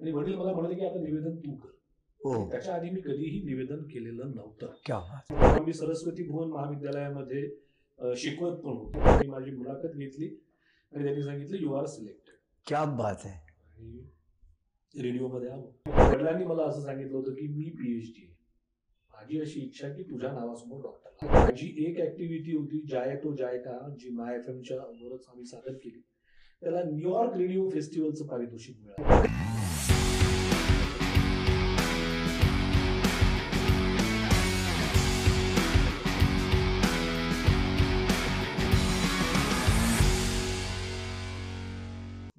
आणि वडील मला म्हणाले की आता निवेदन तू कर. हो. त्याच्या आधी मी कधीही निवेदन केलेलं नव्हतं. क्या बात. तेव्हा मी सरस्वती भुवन महाविद्यालयामध्ये शिकवत पण होतो. माझी मुलाखत घेतली आणि त्यांनी सांगितलं यू आर सिलेक्टेड क्या बात आहे. रेडिओमध्ये आलो. वडिलांनी मला असं सांगितलं होतं की मी पीएचडी आहे. माझी अशी इच्छा की तुझ्या नावासमोर डॉक्टर माझी एक ऍक्टिव्हिटी होती जाय तो जाय का जी माय एफ एमच्या वरच आम्ही सादर केली. त्याला न्यूयॉर्क रेडिओ फेस्टिवलचं पारितोषिक मिळालं.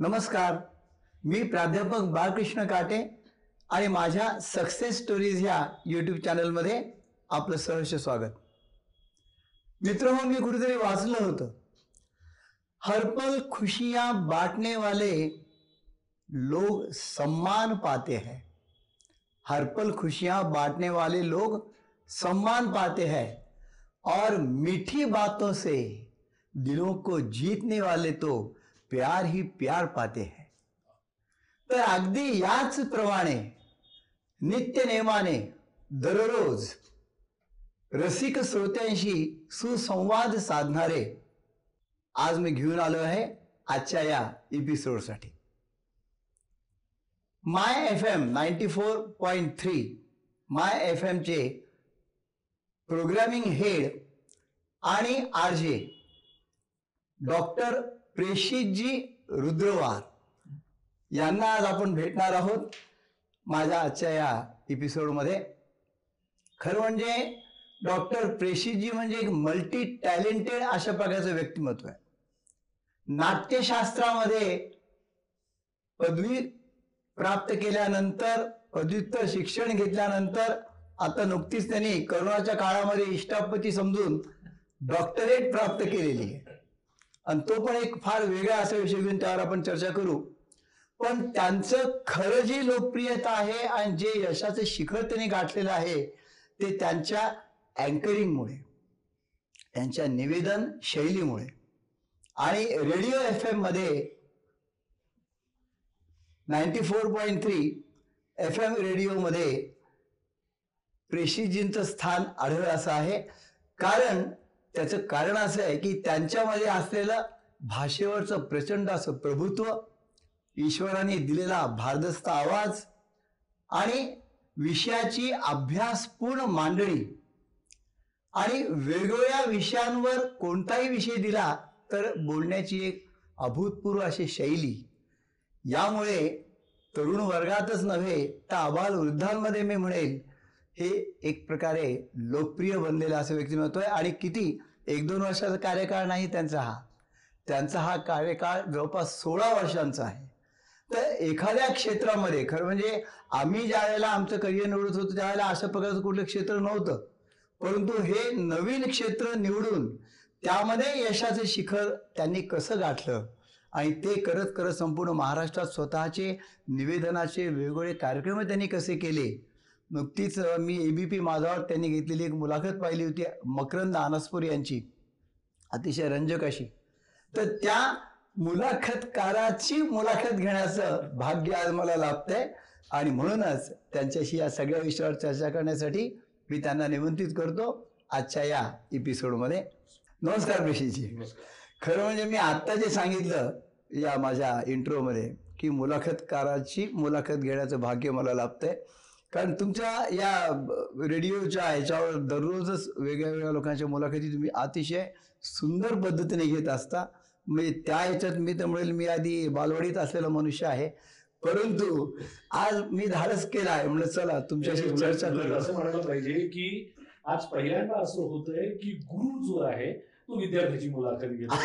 नमस्कार, मी प्राध्यापक बाळकृष्ण काटे आणि माझ्या सक्सेस स्टोरीज ह्या यूट्यूब चॅनलमध्ये आपलं सहर्ष स्वागत. मित्र मी कुठेतरी वाचलं होतं. हर पल खुशियाँ बांटने वाले लोग सम्मान पाते हैं. हर पल खुशियाँ बांटने वाले लोग सम्मान पाते हैं. और मीठी बातों से दिलों को जीतने वाले तो प्यार ही प्यार पाते हैं। तर अगदी याच प्रमाणे नित्य नेमाने दररोज रसिक श्रोत्यांशी सुसंवाद साधणारे आज मी घेऊन आलो आहे आजच्या या एपिसोडसाठी my F M ninety four point three my F एमचे programming head आणि R J doctor Preshitji Rudrawar. यांना आज आपण भेटणार आहोत माझ्या आजच्या या एपिसोडमध्ये खरं म्हणजे डॉक्टर प्रेषितजी म्हणजे एक मल्टी टॅलेंटेड अशा प्रकारचं व्यक्तिमत्व आहे. नाट्यशास्त्रामध्ये पदवी प्राप्त केल्यानंतर पदव्युत्तर शिक्षण घेतल्यानंतर आता नुकतीच त्यांनी करोनाच्या काळामध्ये इष्टापती समजून डॉक्टरेट प्राप्त केलेली आहे. आणि तो पण एक फार वेगळा असा विषय घेऊन त्यावर आपण चर्चा करू. पण त्यांचं खरं जी लोकप्रियता आहे आणि जे यशाचं शिखर त्यांनी गाठलेलं आहे ते त्यांच्या अँकरिंगमुळे त्यांच्या निवेदन शैलीमुळे. आणि रेडिओ एफ एममध्ये ninety four point three F M रेडिओमध्ये प्रेषितजींचं स्थान आढळलं असं आहे. कारण त्याचं कारण असं आहे की त्यांच्यामध्ये असलेलं भाषेवरचं प्रचंड असं प्रभुत्व ईश्वराने दिलेला भारदस्त आवाज आणि विषयाची अभ्यासपूर्ण मांडणी. आणि वेगवेगळ्या विषयांवर कोणताही विषय दिला तर बोलण्याची एक अभूतपूर्व अशी शैली. यामुळे तरुण वर्गातच नव्हे तर आबाल वृद्धांमध्ये मी म्हणेल हे एक प्रकारे लोकप्रिय बनलेलं असं व्यक्तिमत्व आहे. आणि किती? एक दोन वर्षाचा कार्यकाळ नाही त्यांचा हा. त्यांचा हा कार्यकाळ जवळपास सोळा वर्षांचा आहे. तर एखाद्या क्षेत्रामध्ये खरं म्हणजे आम्ही ज्या वेळेला आमचं करिअर निवडत होतो त्यावेळेला अशा प्रकारचं कुठलं क्षेत्र नव्हतं. परंतु हे नवीन क्षेत्र निवडून त्यामध्ये यशाचं शिखर त्यांनी कसं गाठलं? आणि ते करत करत संपूर्ण महाराष्ट्रात स्वतःचे निवेदनाचे वेगवेगळे कार्यक्रम त्यांनी कसे केले? नुकतीच मी एबीपी माझावर त्यांनी घेतलेली एक मुलाखत पाहिली होती मकरंद अनसपूर यांची. अतिशय रंजक अशी. तर त्या मुलाखतकाराची मुलाखत घेण्याचं भाग्य आज मला लाभतंय आणि म्हणूनच त्यांच्याशी या सगळ्या विषयावर चर्चा करण्यासाठी मी त्यांना निमंत्रित करतो आजच्या या एपिसोडमध्ये नमस्कार ऋषीजी खरं म्हणजे मी आत्ता जे सांगितलं या माझ्या इंट्रोमध्ये की मुलाखतकाराची मुलाखत घेण्याचं भाग्य मला लाभतंय. कारण तुमच्या या रेडिओच्या ह्याच्यावर दररोजच वेगळ्या वेगळ्या लोकांच्या मुलाखती तुम्ही अतिशय सुंदर पद्धतीने घेत असता. म्हणजे त्या ह्याच्यात मी तर म्हणेल मी आधी बालवाडीत असलेला मनुष्य आहे. परंतु आज मी धाडस केला आहे. म्हणलं चला तुमच्याशी चर्चा असं म्हणायला पाहिजे की आज पहिल्यांदा असं होतंय की गुरु जो आहे तो विद्यार्थ्याची मुलाखत घेतो.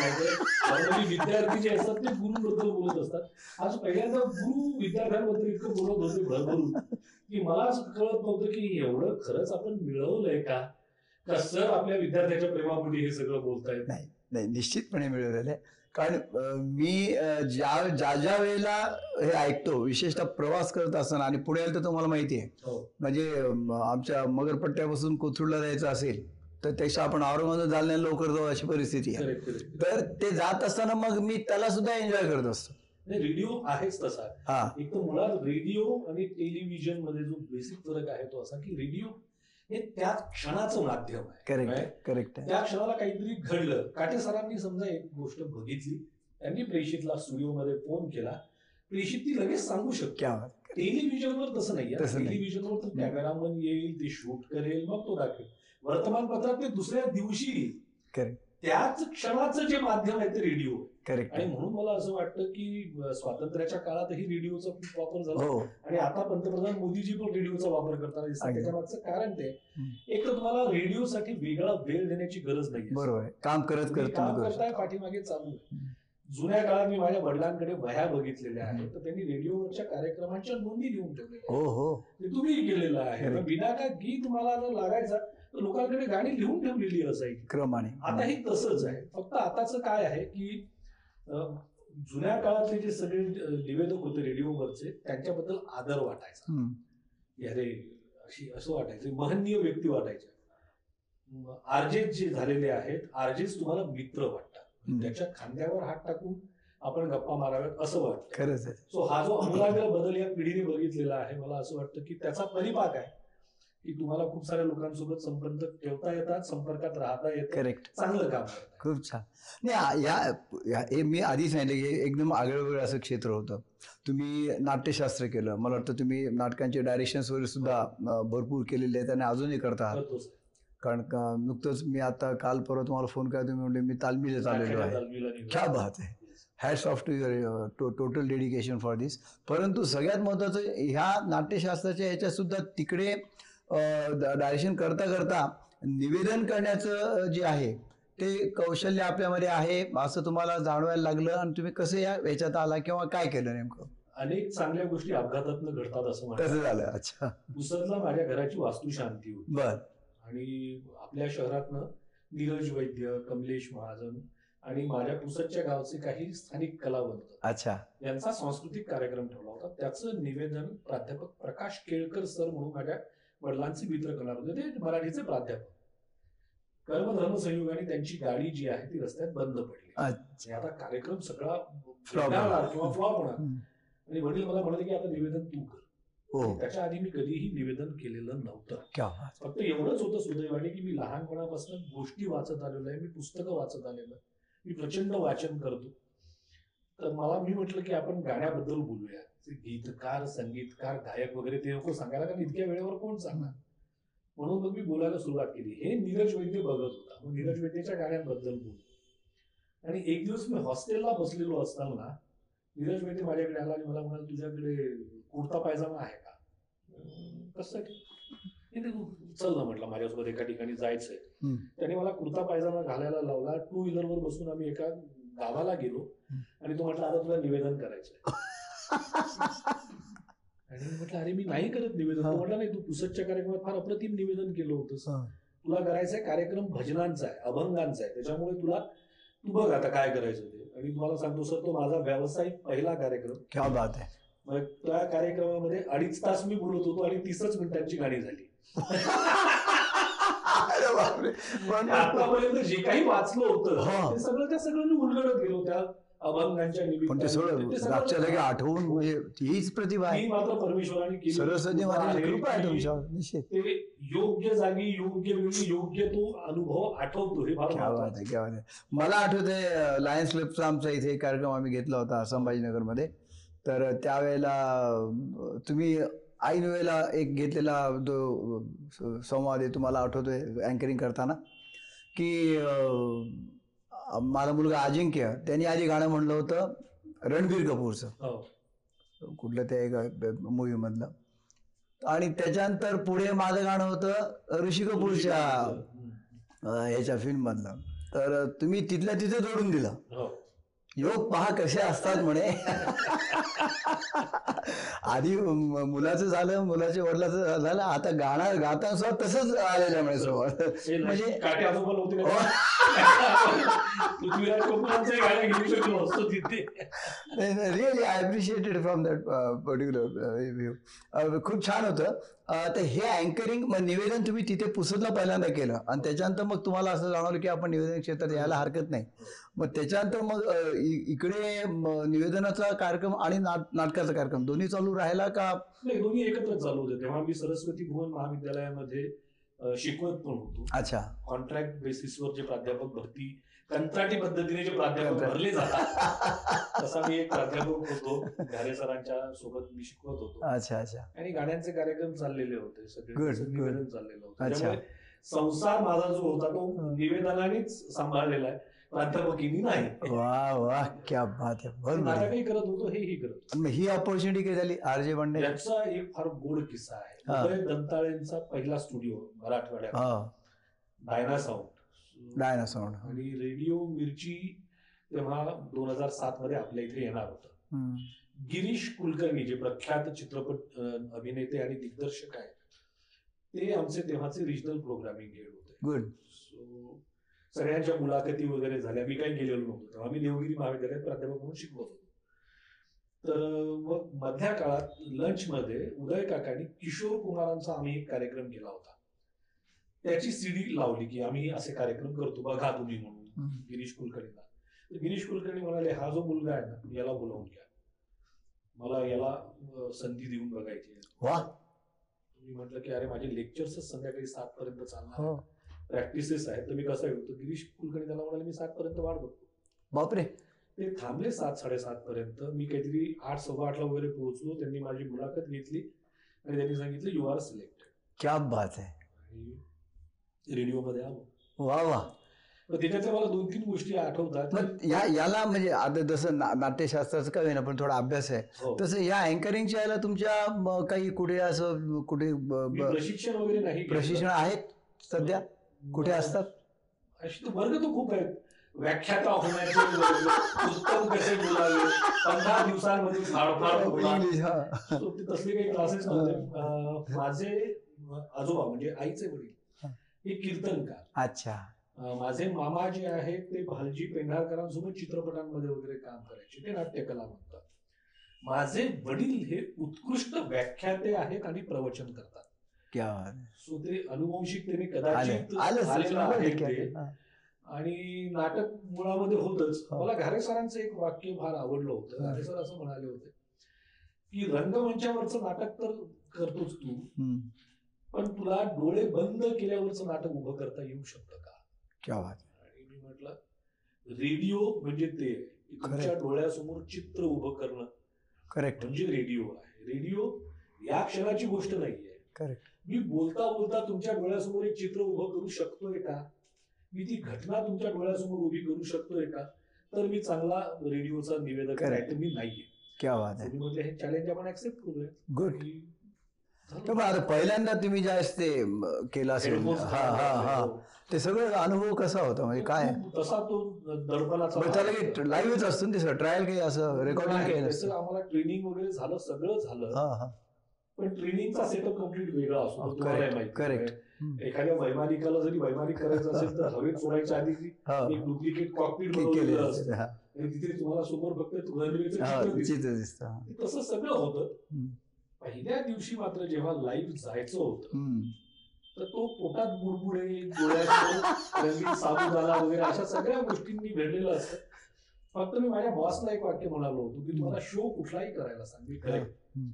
विद्यार्थी जे असतात ते गुरु बद्दल बोलत असतात. आज पहिल्यांदा गुरु विद्यार्थ्यांबद्दल इतकं बोलत होते भरभरून की मला असं कळत नव्हतं की एवढं खरंच आपण मिळवलंय का? का सर आपल्या विद्यार्थ्याच्या प्रेमापोटी हे सगळं बोलतायत? नाही निश्चितपणे मिळवलेलं आहे. कारण मी ज्या ज्या ज्या वेळेला हे ऐकतो विशेषतः प्रवास करत असताना आणि पुण्याला तर तुम्हाला माहिती आहे. हो. म्हणजे आमच्या मगरपट्ट्यापासून कोथरूडला जायचं असेल तर त्याच्या आपण औरंगाबाद जालन्याला लवकर जाऊ अशी परिस्थिती आहे. तर ते जात असताना मग मी त्याला सुद्धा एन्जॉय करत असतो. रेडिओ आहेच तसा. हा. एक तर मुळात रेडिओ आणि टेलिव्हिजनमध्ये जो बेसिक फरक आहे तो असा की रेडिओ हे त्या क्षणाचं माध्यम आहे करेक्ट? करेक्ट त्या क्षणाला काहीतरी घडलं. काटे सरांनी समजा एक गोष्ट बघितली. त्यांनी प्रेषितला स्टुडिओमध्ये फोन केला. प्रेषित ती लगेच सांगू शकतो. टेलिव्हिजनवर तसं नाही. टेलिव्हिजनवर तो कॅमेरामन येईल ते शूट करेल मग तो दाखवेल. वर्तमानपत्रात ते दुसऱ्या दिवशी. त्याच क्षणाचं जे माध्यम आहे ते रेडिओ. करेक्ट आणि. म्हणून मला असं वाटतं की स्वातंत्र्याच्या काळातही रेडिओचा खूप वापर झाला. हो. आणि आता पंतप्रधान मोदीजी पण रेडिओचा वापर करताना दिसतात. त्याच्या मागचं कारण ते. एक तर तुम्हाला रेडिओसाठी वेगळा वेळ देण्याची गरज नाही बरोबर काम करत काम करताय. पाठीमागे चालू आहे. जुन्या काळात मी माझ्या वडिलांकडे वह्या बघितलेल्या आहेत. तर त्यांनी रेडिओवरच्या कार्यक्रमांच्या नोंदी लिहून ठेवलेल्या हो हो. तुम्ही केलेलं आहे. बिना का गीत मला जर लागायचा? लोकांकडे गाणी लिहून ठेवलेली असायची. क्रमाने. आता हे तसंच आहे. फक्त आताचं काय आहे की जुन्या काळातले जे सगळे निवेदक होते रेडिओवरचे त्यांच्याबद्दल आदर वाटायचा. अरे अशी असं वाटायचं. महनीय व्यक्ती वाटायच्या. आरजेस जे झालेले आहेत आरजेस तुम्हाला मित्र वाटतात. त्याच्या खांद्यावर हात टाकून आपण गप्पा माराव्यात असं वाटतं. खरंच आहे. सो हा जो अमूलाग्र बदल या पिढीने बघितलेला आहे मला असं वाटतं की त्याचा परिपाक आहे. की तुम्हाला खूप साऱ्या लोकांसोबत संपर्क ठेवता येतात संपर्कात राहता येतं. करेक्ट चांगलं काम खूप छान. नाही या हे मी आधी सांगितलं की एकदम आगळं असं क्षेत्र होतं. तुम्ही नाट्यशास्त्र केलं. मला वाटतं तुम्ही नाटकांचे डायरेक्शन्स वगैरे सुद्धा भरपूर केलेले आहेत आणि अजूनही करता आहात. कारण का नुकतंच मी आता काल परवा तुम्हाला फोन करा तुम्ही म्हणजे मी तालमीला आलेलो आहे. क्या बात आहे. Hats off to your total dedication for this परंतु सगळ्यात महत्त्वाचं ह्या नाट्यशास्त्राच्या ह्याच्यात सुद्धा तिकडे डायरेक्शन करता करता निवेदन करण्याचं जे आहे ते कौशल्य आपल्यामध्ये आहे असं तुम्हाला जाणवायला लागलं आणि तुम्ही कसं या ह्याच्यात आला किंवा काय केलं नेमकं? अनेक चांगल्या गोष्टी अपघातातून घडतात असं म्हणतात कसं झालं अच्छा. पुसदला माझ्या घराची वास्तू शांती होती. बर. आणि आपल्या शहरातनं नीरज वैद्य कमलेश महाजन आणि माझ्या पुसदच्या गावचे काही स्थानिक कलावंत अच्छा. यांचा सांस्कृतिक कार्यक्रम ठेवला होता. त्याचं निवेदन प्राध्यापक प्रकाश केळकर सर म्हणून माझ्या वडिलांचे मित्र करणार होते. ते मराठीचे प्राध्यापक. कर्मधर्म संयोगाने त्यांची गाडी जी आहे ती रस्त्यात बंद पडली. आता कार्यक्रम सगळा. किंवा फ्लॉप होणार. आणि वडील मला म्हणाले की आता निवेदन तू कर. हो. त्याच्या आधी मी कधीही निवेदन केलेलं नव्हतं. फक्त एवढंच होतं सुदैवाने की मी लहानपणापासून गोष्टी वाचत आलेलो आहे. मी पुस्तकं वाचत आलेलो मी प्रचंड वाचन करतो. तर मला मी म्हटलं की आपण गाण्याबद्दल बोलूया. गीतकार संगीतकार गायक वगैरे ते नको सांगायला कारण इतक्या वेळेवर कोण सांगणार? म्हणून मग मी बोलायला सुरुवात केली. हे नीरज वैद्य बघत होता. मग नीरज वैद्यच्या गाण्यांबद्दल बोल आणि एक दिवस मी हॉस्टेलला बसलेलो असताना नीरज वैद्य माझ्याकडे आला आणि मला म्हणाला तुझ्याकडे कुर्ता पायजामा आहे का? नाही, चल ना म्हटलं माझ्यासोबत एका ठिकाणी जायचंय. त्याने मला कुर्ता पायजामा घालायला लावला. टू व्हीलरवर बसून आम्ही एका गावाला गेलो. आणि तो म्हटलं आता तुला निवेदन करायचंय. आणि म्हटलं अरे मी नाही करत निवेदन. तो म्हटलं नाही तू पुसदच्या कार्यक्रमात फार अप्रतिम निवेदन केलं होतंस. हा. तुला करायचंय कार्यक्रम भजनांचा आहे अभंगांचा आहे. त्याच्यामुळे तुला तू बघ आता काय करायचं ते. आणि तुम्हाला सांगतो सर तो माझा व्यावसायिक पहिला कार्यक्रम. क्या बात आहे. मग त्या कार्यक्रमामध्ये अडीच तास मी बोलत होतो आणि तीसच मिनिटांची गाणी झाली. आतापर्यंत जे काही वाचलं. होतं ते सगळं त्या सगळं मी उलगडत गेलो त्या अभंगांच्या पण ते. सगळं लगे आठवून म्हणजे हीच प्रतिभा आहे. मात्र परमेश्वराने केली. सरस्वती मातेची आहे. कृपा आहे तुमच्यावर निश्चित. ते योग्य जागी योग्य वेळी योग्य तो अनुभव आठवतो हे महत्त्वाचं बात आहे मला लायन्स क्लबचा आमचा इथे कार्यक्रम आम्ही घेतला होता संभाजीनगरमध्ये. तर त्यावेळेला तुम्ही ऐन वेळेला एक घेतलेला जो संवाद आहे तुम्हाला आठवतोय अँकरिंग करताना? की माझा मुलगा अजिंक्य त्यांनी आधी गाणं म्हणलं होतं रणबीर कपूरचं. हो. कुठलं ते एक मूवी मधलं. आणि त्याच्यानंतर पुढे माझं गाणं होतं ऋषी कपूरच्या ह्याच्या फिल्म मधलं. तर तुम्ही तिथल्या तिथे जोडून दिलं. हो. योग पहा कसे असतात म्हणे. आधी मुलाचं झालं मुलाच्या वडिलाचं झालं आता गाणं गाताना सुद्धा तसंच आलेलं आहे म्हणे हे म्हणजे really I appreciated from that particular view Uh, खूप छान होतं. अं, तर हे अँकरिंग निवेदन तुम्ही तिथे पुसदला पहिल्यांदा केलं. आणि त्याच्यानंतर मग तुम्हाला असं जाणवलं की आपण निवेदन क्षेत्रात यायला हरकत नाही. मग त्याच्यानंतर मग इकडे निवेदनाचा कार्यक्रम आणि नाट नाटकाचा कार्यक्रम दोन्ही चालू राहिला का? नाही दोन्ही एकत्र चालू होते. तेव्हा मी सरस्वती भुवन महाविद्यालयामध्ये शिकवत पण होतो. अच्छा. कॉन्ट्रॅक्ट बेसिसवर जे प्राध्यापक भरती कंत्राटी पद्धतीने जे प्राध्यापक. भरले जातात तसा मी एक प्राध्यापक होतो. घारे सरांच्या सोबत मी शिकवत होतो. अच्छा अच्छा. आणि गाण्यांचे कार्यक्रम चाललेले होते. सगळे. निवेदन चाललेलं होतं. संसार माझा जो होता तो. निवेदनानेच सांभाळलेला आहे. प्राध्यापकीनी नाही. वा वा क्या बात आहे. नाटकही करत होतो हेही करत होतो. आणि मग ही ऑपॉर्च्युनिटी काय झाली आर जे बंडे? याचा एक फार गोड किस्सा आहे. हा. उदय दंताळेंचा पहिला स्टुडिओ मराठवाड्यात. हा. डायना साऊंड डायनासोर आणि रेडिओ मिरची तेव्हा दोन हजार सात मध्ये आपल्या इथे येणार होतं. गिरीश कुलकर्णी जे प्रख्यात चित्रपट अ, अभिनेते आणि दिग्दर्शक आहेत ते आमचे तेव्हाचे रिजनल प्रोग्रामिंग हेड होते. गुड सगळ्यांच्या मुलाखती वगैरे झाल्या. मी काही गेलेलो नव्हतो तेव्हा. मी देवगिरी महाविद्यालयात प्राध्यापक म्हणून शिकवत होतो. तर मग मधल्या काळात लंचमध्ये उदय काकांनी किशोर कुमारांचा आम्ही एक कार्यक्रम केला होता. त्याची सीडी लावली की आम्ही असे कार्यक्रम करतो. बघा तुम्ही म्हणून. गिरीश कुलकर्णीला. तर गिरीश कुलकर्णी म्हणाले हा जो मुलगा आहे ना याला बोलावून घ्या. मला याला संधी देऊन बघायची मी म्हटलं की अरे माझे लेक्चर्सच संध्याकाळी सात पर्यंत चालणार प्रॅक्टिसेस आहेत. तर मी कसं येऊ तर गिरीश कुलकर्णी त्याला म्हणाले मी सात पर्यंत वाट बघतो. बापरे. ते थांबले सात साडेसात पर्यंत. मी काहीतरी आठ सव्वा आठला वगैरे पोहोचलो. त्यांनी माझी मुलाखत घेतली आणि त्यांनी सांगितलं यू आर सिलेक्टेड क्या बात आहे. रेडिओमध्ये आलो. वा वा. त्याच्यातल्या मला दोन तीन गोष्टी आठवतात. मग या याला म्हणजे आता जसं नाट्यशास्त्राचं काय ना पण थोडा अभ्यास आहे. हो. तसं या अँकरिंगच्या याला तुमच्या काही कुठे असं कुठे प्रशिक्षण वगैरे नाही. प्रशिक्षण आहेत सध्या? कुठे असतात? अशी तर वर्ग तर खूप आहेत. व्याख्याता होण्याचे कसे बोलावे? पंधरा दिवसांमध्ये ते तसले काही क्लासेस नव्हते. माझे आजोबा म्हणजे आईचे वडील हा. कीर्तनकार. अच्छा. माझे मामा जे आहेत ते भालजी पेंढारकरांसोबत चित्रपटांमध्ये वगैरे काम करायचे. ते नाट्यकला म्हणतात. माझे वडील हे उत्कृष्ट व्याख्याते आहेत आणि प्रवचन करतात. क्या. सो ते अनुवंशिकतेने कदाचित आहे ते. आणि नाटक मुळामध्ये होतच. मला घारे सरांचं एक वाक्य फार आवडलं होतं. घारे सर असं म्हणाले होते की रंगमंचावरचं नाटक तर करतोच तू हम्म. पण तुला डोळे बंद केल्यावरचं नाटक उभं करता येऊ शकतं का क्या बात आणि मी म्हटलं रेडिओ म्हणजे ते आहे की तुमच्या डोळ्यासमोर चित्र उभं करणं करेक्ट म्हणजे रेडिओ आहे रेडिओ या क्षणाची गोष्ट नाहीये करेक्ट मी बोलता बोलता तुमच्या डोळ्यासमोर एक चित्र उभं करू शकतोय का? मी ती घटना तुमच्या डोळ्यासमोर उभी करू शकतोय का? तर मी चांगला रेडिओचा निवेदक आहे मी नाहीये. क्या बात आहे. हे चॅलेंज आपण ऍक्सेप्ट करूया. गुड पहिल्यांदा तुम्ही ज्यावेळेस ते केलं असेल हा हा हा. हो. ते सगळं अनुभव कसा होता? म्हणजे काय? तसा तो त्याला काही लाईव्हच असतो ना ते ट्रायल काही असं रेकॉर्डिंग आम्हाला ट्रेनिंग वगैरे झालं सगळं झालं. पण ट्रेनिंगचा सेटअप कंप्लीट वेगळा असतो हो, तो तुम्हाला. आहे. हम्म. एखाद्या वैमानिकाला जरी वैमानिक करायचं असेल तर हवेत सोडायच्या आधी एक डुप्लिकेट कॉकपीट के- केले बनवलेलं असते. आणि तिथे तुम्हाला समोर फक्त चित्र दिसतं. हा. तसं सगळं होतं. पहिल्या दिवशी मात्र जेव्हा लाईव्ह जायचं होतं. तर तो पोटात बुडबुडे डोळ्यात साबुदाणा वगैरे अशा सगळ्या गोष्टींनी भेटलेलं असतं फक्त मी माझ्या बॉसला एक वाक्य म्हणालो होतो की मला शो कुठलाही करायला सांग मी करेन हम्म.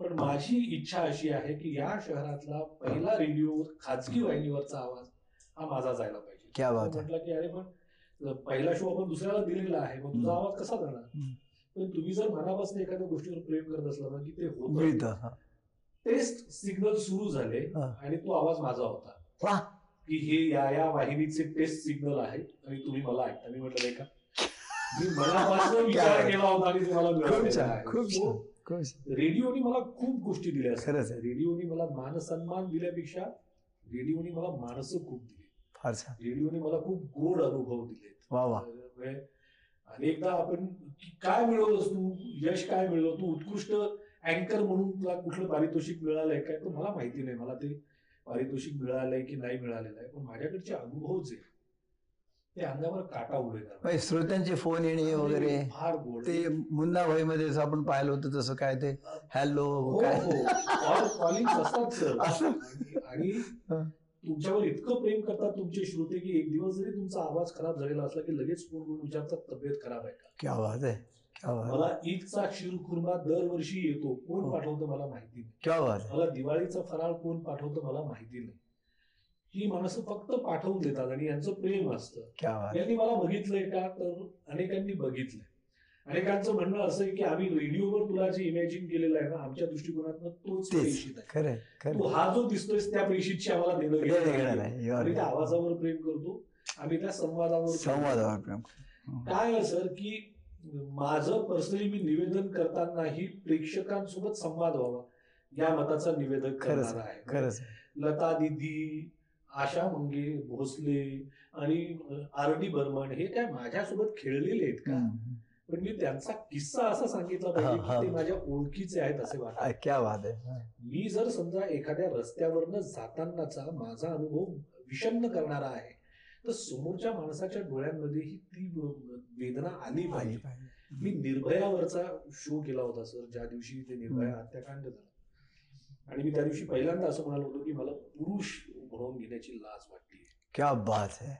पण माझी इच्छा अशी आहे की या शहरातला पहिला रेडिओ खाजगी वाहिनीवरचा आवाज हा माझा जायला पाहिजे. म्हटलं की अरे पण पहिला शो आपण दुसऱ्याला दिलेला आहे मग तुझा. आवाज कसा जाणार. पण तुम्ही जर मनापासून एखाद्या गोष्टीवर प्रेम करत असला ना की ते होतं. टेस्ट सिग्नल सुरू झाले. आणि तो आवाज माझा होता की हे या या वाहिनीचे टेस्ट सिग्नल आहे आणि तुम्ही मला ऐकता मी म्हटलं का मी मनापासून विचार? केला होता आणि तुम्हाला खूप रेडिओने मला खूप गोष्टी दिल्या. खरंच. रेडिओने मला मानसन्मान दिल्यापेक्षा रेडिओने मला माणसं खूप दिली. रेडिओने मला खूप गोड अनुभव दिले. वा वा. म्हणजे अनेकदा आपण काय मिळवलंस तू? यश काय मिळवलं? तू उत्कृष्ट अँकर म्हणून तुला कुठलं पारितोषिक मिळालंय काय? तर मला माहिती नाही. मला ते पारितोषिक मिळालंय की नाही मिळालेलं आहे. पण माझ्याकडचे अनुभव जे ते अंगावर काटा उभे. म्हणजे श्रोत्यांचे फोन येणे वगैरे फार गोड. ते मुन्ना भाई मध्ये आपण पाहिलं होतं तसं काय ते. हॅलो हो काय? हो. कॉलिंग असतात सर? आणि- हा. तुमच्यावर इतकं प्रेम करतात तुमचे श्रोते की एक दिवस जरी तुमचा आवाज खराब झालेला असला की लगेच फोन करून विचारतात तब्येत खराब आहे का? क्या बात आहे मला ईदचा शिरखुर्मा दरवर्षी येतो. कोण हो. पाठवतं मला माहिती नाही. क्या आहे. मला दिवाळीचा फराळ कोण पाठवतं मला माहिती नाही. ही माणसं फक्त पाठवून देतात आणि यांचं प्रेम असतं. यांनी मला बघितलंय का? तर अनेकांनी बघितलंय. अनेकांचं म्हणणं असं आहे की आम्ही रेडिओवर तुला जे इमॅजिन केलेलं आहे ना आमच्या दृष्टिकोनातून तोच प्रेषित आहे. तू हा जो दिसतोयस त्या प्रेषितशी आम्हाला देणं घेणं आम्ही त्या. आवाजावर प्रेम करतो. आम्ही त्या संवादावर संवादावर. प्रेम काय आहे सर की माझं पर्सनली मी निवेदन करतानाही प्रेक्षकांसोबत संवाद व्हावा या मताचं निवेदन खरंच, करणार आहे. खरंच. लता दिदी आशा मंगे भोसले आणि आर डी बर्मन हे काय माझ्यासोबत खेळलेले आहेत का. पण मी त्यांचा किस्सा असा सांगितला पाहिजे. की ते माझ्या ओळखीचे आहेत असे वाटत. क्या बात आहे. मी जर समजा एखाद्या रस्त्यावरनं जातानाचा माझा अनुभव विषण्ण करणारा आहे तर समोरच्या माणसाच्या डोळ्यांमध्येही ती वेदना आली पाहिजे. मी निर्भयावरचा शो केला होता सर. ज्या दिवशी ते निर्भया हत्याकांड झालं. आणि मी त्या दिवशी पहिल्यांदा असं म्हणालो होतो की मला पुरुष म्हणून घेण्याची लाज वाटली. क्या बात आहे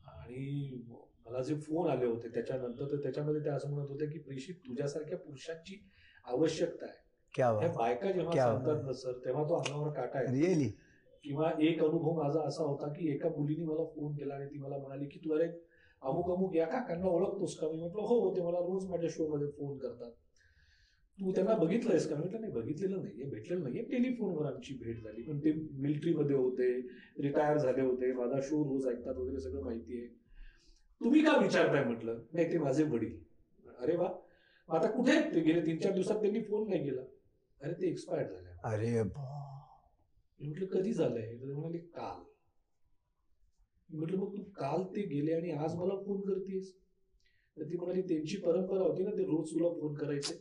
आणि मला जे फोन आले होते त्याच्यानंतर तर त्याच्यामध्ये ते असं म्हणत होते की प्रेषित तुझ्यासारख्या पुरुषांची आवश्यकता आहे. क्या बायका जेव्हा क्या सांगतात ना सर तेव्हा तो अंगावर काटा आहे. रिअली किंवा एक अनुभव माझा असा होता की एका मुलीने मला फोन केला आणि ती मला म्हणाली की तू अरे अमुक अमुक या काकांना ओळखतोस का? मी म्हटलं हो ते मला रोज माझ्या शो मध्ये फोन करतात. तू त्यांना बघितलंयस का? म्हटलं नाही बघितलेलं नाहीये भेटलेलं नाहीये. टेलिफोनवर आमची भेट झाली. पण ते मिलिटरीमध्ये होते रिटायर झाले होते माझा शो रोज ऐकतात वगैरे सगळं माहिती आहे. तुम्ही का विचारताय? म्हटलं. नाही ते माझे वडील. अरे वा. आता कुठे आहेत? ते गेले तीन चार दिवसात त्यांनी फोन नाही केला. अरे ते एक्सपायर झाले अरे म्हटलं कधी झालंय? तर म्हणाले काल. म्हटलं मग तू काल ते गेले आणि आज मला फोन करतेस? तर ती म्हणाली त्यांची परंपरा होती ना ते रोज तुला फोन करायचे.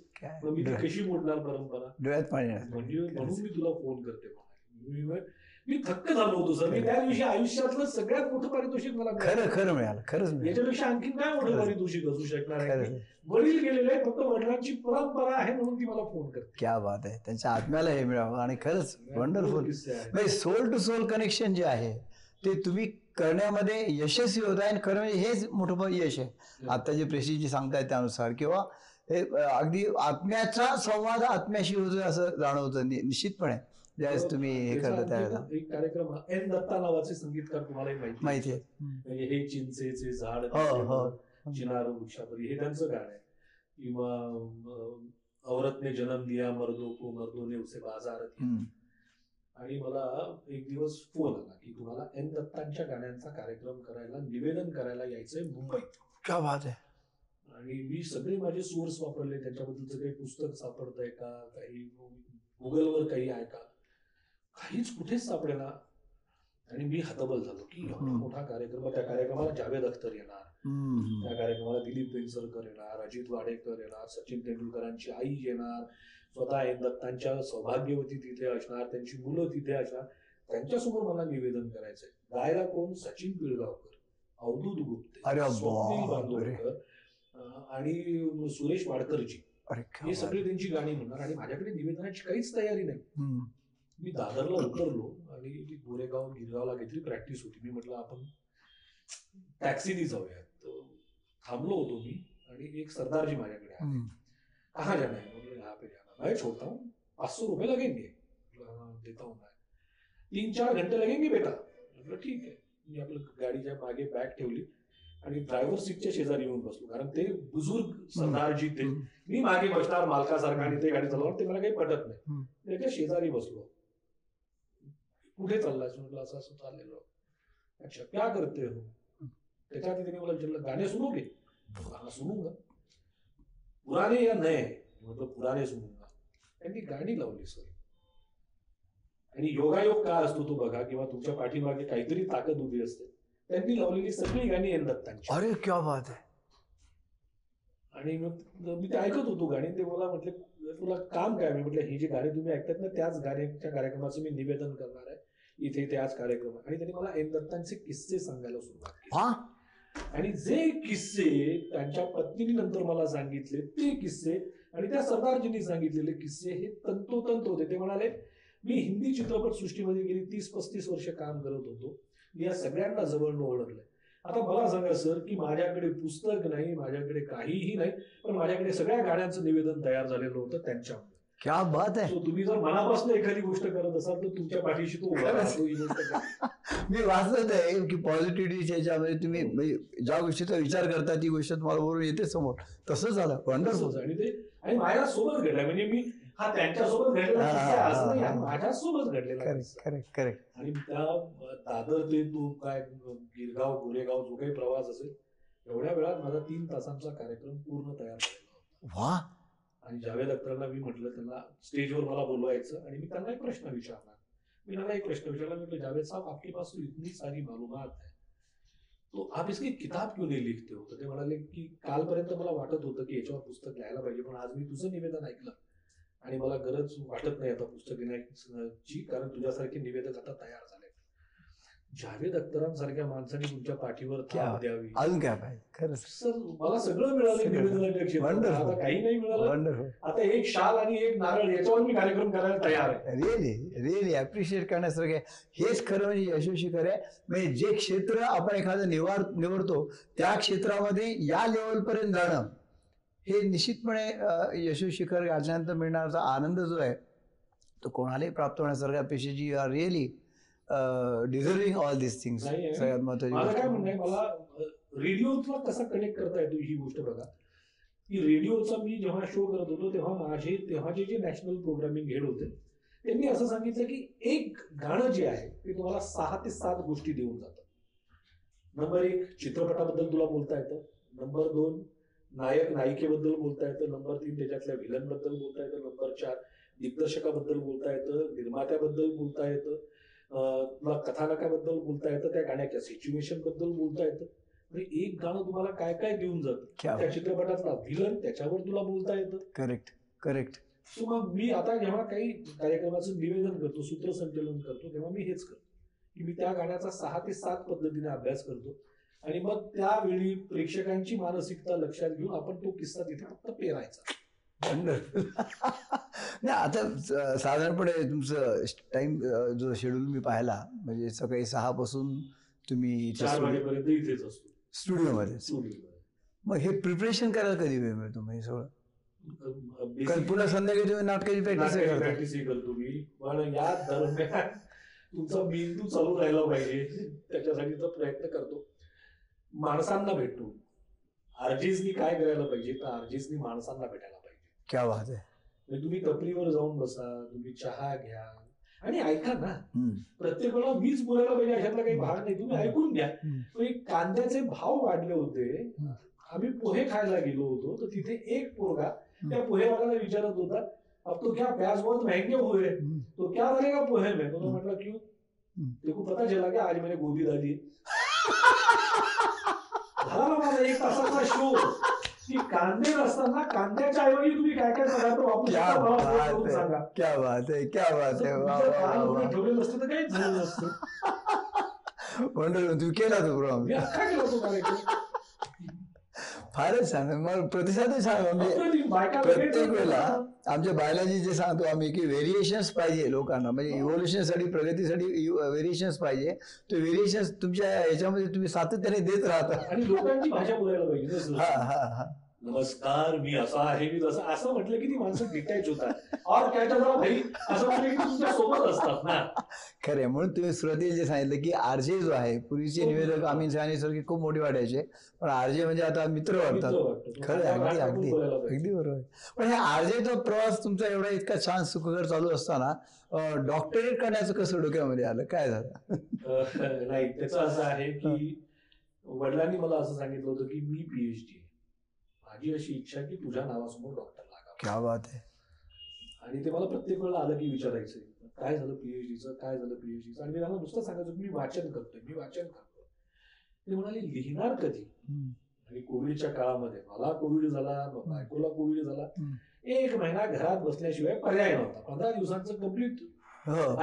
मग मी ती कशी मोडणार परंपरा? डोळ्यात पाणी. म्हणजे म्हणून मी तुला फोन करते म्हणाली. मी थक्क झालो होतो सर. मी त्या दिवशी आयुष्यातलं सगळ्यात मोठं पारितोषिक मला. खरं खरं मिळालं. खरंच याच्यापेक्षा आणखी काय मोठं. पारितोषिक असू शकणार आहे? वडील गेलेले फक्त वडिलांची परंपरा आहे म्हणून ती मला फोन करते. क्या बात आहे. त्यांच्या आत्म्याला हे मिळावं. आणि खरंच wonderful soul to soul connection जे आहे ते तुम्ही करण्यामध्ये यशस्वी होत आहे आणि खरं म्हणजे हेच मोठं यश आहे. आता जे प्रेसिजी सांगताय त्यानुसार किंवा हे अगदी आत्म्याचा संवाद आत्म्याशी होतोय असं जाणवतं नि- निश्चितपणे. ज्यावेळेस तुम्ही हे करता त्यावेळेला. एक कार्यक्रम एन दत्ता नावाचे संगीतकार तुम्हालाही माहिती आहे. म्हणजे हे चिंचेचे झाड हो, हो. चिनार वृक्षापरी हे त्यांचं गाणं आहे. किंवा औरतने जन्म दिया मर्दो को मर्दोने उसे बाजार दिया. हम्म. आणि मला एक दिवस फोन आला की तुम्हाला एन दत्तांच्या गाण्यांचा कार्यक्रम करायला निवेदन करायला यायचंय मुंबईत. क्या बात आहे. आणि मी सगळे माझे सोर्स वापरले त्याच्याबद्दलचं काही पुस्तक सापडतंय का काही गुगलवर काही आहे का? काहीच कुठेच सापडेना आणि मी हतबल झालो की एवढा. मोठा कार्यक्रम त्या कार्यक्रमाला जावेद अख्तर येणार. त्या कार्यक्रमाला दिलीप वेंगसरकर येणार अजित वाडेकर येणार सचिन तेंडुलकरांची आई येणार. स्वतः एन दत्तांच्या सौभाग्यवती तिथे असणार त्यांची मुलं तिथे असणार त्यांच्यासमोर मला निवेदन करायचंय गायला कोण सचिन पिळगावकर अवधूत गुप्ते आणि सुरेश वाडकरजी हे सगळी त्यांची गाणी म्हणणार आणि माझ्याकडे निवेदनाची काहीच तयारी नाही. मी दादरला उतरलो आणि ती गोरेगाव गिरगावला काहीतरी प्रॅक्टिस होती मी म्हटलं आपण टॅक्सीने जाऊयात थांबलो होतो मी आणि एक सरदारजी माझ्याकडे आले. कहा जाना है बोले यहाँ पे जाना मैं छोड़ता हूँ। पाँच सौ रुपये लगेंगे। देता हूँ मैं तीन चार घंटे लगेंगे बेटा। म्हटलं ठीक आहे मी आपलं गाडीच्या मागे बॅग ठेवली आणि ड्रायव्हर सीटच्या शेजारी येऊन बसलो कारण ते बुजुर्ग सरदारजी ते. मी मागे बसणार मालकासारखा आणि ते गाडी चालवणार ते मला काही पटत नाही. त्याच्या शेजारी बसलो। कुठे चाललाय म्हटलं असं असं चाललेलो। अच्छा क्या करते हो? त्याच्या आधी त्याने मला विचारलं गाणे सुनो के? गाणं सुनूंगा पुराने या नये. म्हटलं पुराने सुनूंगा त्यांनी गाणी लावली सर. आणि योगायोग काय असतो तो बघा किंवा तुमच्या पाठीमागे काहीतरी ताकद उभी असते. त्यांनी लावलेली सगळी गाणी एन दत्तांची अरे क्या बात आहे आणि मग मी ते ऐकत होतो गाणी ते मला म्हटले तुला काम काय? मी म्हटलं ही जी गाणी तुम्ही ऐकतात ना त्याच गाण्याच्या कार्यक्रमाचं मी निवेदन करणार आहे. इथे इथे आज कार्यक्रम. आणि त्यांनी मला एन दत्तांचे किस्से सांगायला सुरुवात केली. आणि जे किस्से त्यांच्या पत्नीने नंतर मला सांगितले ते किस्से आणि त्या सरदारजींनी सांगितलेले किस्से हे तंतोतंत होते. ते म्हणाले मी हिंदी चित्रपट सृष्टीमध्ये गेली तीस पस्तीस वर्ष काम करत होतो. मी या सगळ्यांना जवळनं ओळखलंय. आता मला सांगा सर की माझ्याकडे पुस्तक नाही माझ्याकडे काहीही नाही पण माझ्याकडे सगळ्या गाण्यांचं निवेदन तयार झालेलं होतं त्यांच्यामुळे. क्या बात आहे. तुम्ही जर मनापासून एखादी गोष्ट करत असाल तर तुमच्या पाठीशी तो. मी वाचत आहे की पॉझिटिव्हिटीच्या याच्यामध्ये तुम्ही म्हणजे ज्या गोष्टीचा विचार करता ती गोष्ट तुम्हाला बरोबर येते समोर. तसं झालं. वंडरफुल. आणि ते आणि माझ्या सोबत घडला. म्हणजे मी हा त्यांच्यासोबत घडलेला किस्सा आहे असं नाही हा. माझ्यासोबत घडलेला. करेक्ट करेक्ट आणि त्या दादर ते तो काय गिरगाव गोरेगाव जो काही प्रवास असेल एवढ्या वेळात माझा तीन तासांचा कार्यक्रम पूर्ण तयार झालेला होता. वा. आणि जावेद अख्तरला मी म्हटलं त्यांना स्टेजवर मला बोलवायचं आणि मी त्यांना एक प्रश्न विचारला. मी त्यांना एक प्रश्न विचारला मी म्हटलं जावेद साहब आपके पास तो इतनी सारी मालूमात है तो आप इसकी किताब क्यों नहीं लिखते हो? तर ते म्हणाले की कालपर्यंत मला वाटत होतं की याच्यावर पुस्तक लिहायला पाहिजे पण आज मी तुझं निवेदन ऐकलं. आणि मला गरज वाटत नाही आता पुस्तक लिहिण्याची कारण तुझ्यासारखे निवेदक आता तयार झाले. जावेद अख्तरांसारख्या माणसाने तुमच्या पाठीवर थाप द्यावी. अजून काय पाहिजे खरंच. सर मला सगळं मिळालं. आता काही नाही मिळालं. आता एक शाल आणि एक नारळ याच्यावर मी कार्यक्रम करायला तयार आहे. रिअली रिअली अप्रिशिएट करण्यासारखं. हेच खरं म्हणजे यशस्वी खरं आहे. म्हणजे जे क्षेत्र आपण एखादं निवार निवडतो त्या क्षेत्रामध्ये या लेवलपर्यंत जाणं हे निश्चितपणे यशस्वी शिखर गाठल्यानंतर मिळणारा आनंद जो आहे तो कोणालाही प्राप्त होण्यासारखा Preshi ji are really deserving all this things नाही आहे. सगळ्यात महत्वाची माझं काय. म्हणणं आहे मला रेडिओला कसा कनेक्ट करता येतो ही गोष्ट बघा. की रेडिओचा मी जेव्हा शो करत होतो तेव्हा माझे तेव्हाचे जे नॅशनल प्रोग्रामिंग हेड होते त्यांनी असं सांगितलं की एक गाणं जे आहे ते तुम्हाला सहा ते सात गोष्टी देऊन जातं. नंबर एक चित्रपटाबद्दल तुला बोलता येतं. नंबर दोन नायक नायिकेबद्दल बोलता येतं. नंबर तीन त्याच्यातल्या विलनबद्दल बोलता येतं. नंबर चार दिग्दर्शकाबद्दल बोलता येतं. निर्मात्याबद्दल बोलता येतं. तुला कथानकाबद्दल बोलता येतं त्या गाण्याच्या सिच्युएशनबद्दल बोलता येतं. म्हणजे एक गाणं तुम्हाला काय काय देऊन जातं? त्या चित्रपटातला व्हिलन त्याच्यावर तुला बोलता येतं? करेक्ट करेक्ट सो मग मी आता जेव्हा काही कार्यक्रमाचं निवेदन करतो सूत्रसंचलन करतो तेव्हा मी हेच करतो. की मी त्या गाण्याचा सहा ते सात पद्धतीने अभ्यास करतो. आणि मग त्यावेळी प्रेक्षकांची मानसिकता लक्षात घेऊन आपण तो किस्सा तिथे फक्त पेरायचा. नाही आता साधारणपणे तुमचं टाइम जो शेड्यूल मी पाहिला म्हणजे सकाळी सहा पासून तुम्ही स्टुडिओमध्ये मग हे प्रिपरेशन करायला कधी वेळ मिळतो म्हणजे सगळं? पुन्हा संध्याकाळी तुम्ही नाटकाची प्रॅक्टिस नाटकाची करता. मी. पण या दरम्यान तुमचा मेंदू चालू राहिला पाहिजे. त्याच्यासाठीचा प्रयत्न करतो. माणसांना भेटतो. आर्जिसनी काय करायला पाहिजे? तर आर्जिसनी माणसांना भेटायला क्या बात आहे म्हणजे तुम्ही टपरीवर जाऊन बसा तुम्ही चहा घ्या. आणि ऐका ना. प्रत्येक वेळा मीच बोलायला पाहिजे अशातला काही भाग नाही. तुम्ही ऐकून घ्या. कांद्याचे भाव वाढले होते. आम्ही पोहे खायला गेलो होतो तर तिथे एक पोरगा त्या पोहेवाल्याला विचारत होता अब तो क्या प्याज बहुत महंगे हुए हम्म. तो क्या लगेगा पोहे में? तो म्हटलं क्यों. देखो पता चला क्या आज मैंने गोभी डाली झाला माझा एक तासाचा शो. की कांदे नसताना कांद्याच्या ऐवजी तुम्ही काय काय पदार्थ वापरू क्या शकता. मला बात करून सांगा. क्या बात आहे. क्या बात वा वा वा वा. ठेवलेलं असतं तर काहीच झालं नसतं वंडरफुल तुम्ही केला तो प्रोग्राम मी अख्खा केला तो कार्यक्रम. फारच छान. मग प्रतिसादच छान म्हणजे अप्रतिम. बायका लगेच प्रत्येक वेळेला आमच्या बायलॉजी जे सांगतो आम्ही की व्हेरिएशन्स पाहिजे लोकांना. म्हणजे इव्होल्युशनसाठी प्रगतीसाठी व्हेरिएशन्स पाहिजे. तो व्हेरिएशन्स तुमच्या याच्यामध्ये तुम्ही सातत्याने देत राहता. आणि लोकांची भाषा बोलायला पाहिजे ना सर. हा हा हा. नमस्कार मी असा आहे मी तसं. असं म्हटलं की ती माणसं डिटॅच होतात. और काय तर भाई असं म्हटलं की तुमच्यासोबत असतात ना. खरं म्हणून तुम्ही सुरुवातीला जे सांगितलं की आरजे जो आहे पूर्वीचे हो. निवेदक आम्ही सारखे खूप मोठे वाटायचे. पण आरजे म्हणजे आता मित्र वाटतात. वाटतो. खरं अगदी अगदी. अगदी बरोबर. पण हे आरजेचा प्रवास तुमचा एवढा इतका छान सुखकर चालू असताना डॉक्टरेट करण्याचं कसं डोक्यामध्ये आलं? काय झालं? नाही त्याचं असं आहे की वडिलांनी मला असं सांगितलं होतं की मी पीएचडी माझी अशी इच्छा की तुझ्या नावासमोर डॉक्टर लागा क्या बात आहे. आणि ते मला प्रत्येक वेळेला आलं की विचारायचं काय झालं पीएचडीचं काय झालं पीएचडीचं आणि मी त्यांना नुसतं सांगायचं मी वाचन करतोय मी वाचन करतोय. ते म्हणाले लिहिणार कधी. आणि कोविडच्या काळामध्ये मला कोविड झाला बायकोला कोविड झाला. एक महिना घरात बसल्याशिवाय पर्याय नव्हता. पंधरा दिवसांचं कंप्लीट हो.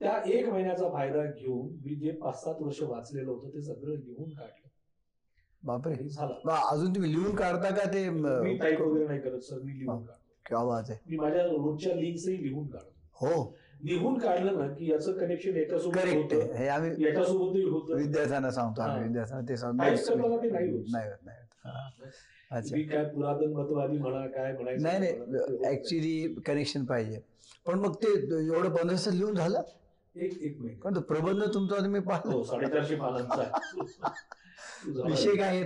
त्या एक महिन्याचा फायदा घेऊन मी जे पाच सात वर्ष वाचलेलं होतं ते सगळं लिहून काढलं. बापरे. झालं. अजून तुम्ही लिहून काढता का ते मी टाईप वगैरे नाही करत सर मी लिहून काढतो. क्या बात आहे. मी माझ्या रोजच्या लिंक्सही लिहून काढतो. हो. लिहून काढलं ना की याचं कनेक्शन याच्यासोबत करेक्ट होतं. आहे हे आम्ही याच्यासोबतही होतं. विद्यार्थ्यांना सांगतो आम्ही हा. विद्यार्थ्यांना ते Type करताना ते नाही सांगतो होत. नाही होत नाही होत. हा. अच्छा. मी काय पुरातन मतवादी म्हणा काय म्हणायचं नाही मला ते होत. नाही ऍक्च्युली कनेक्शन पाहिजे. पण मग ते एवढं पंधरा दिवसात लिहून झालं. एक एक मिनिट. कारण तो प्रबंध तुमचा तुम्ही पाहिला. हो साडेचारशे पानांचा आहे. विषय काय?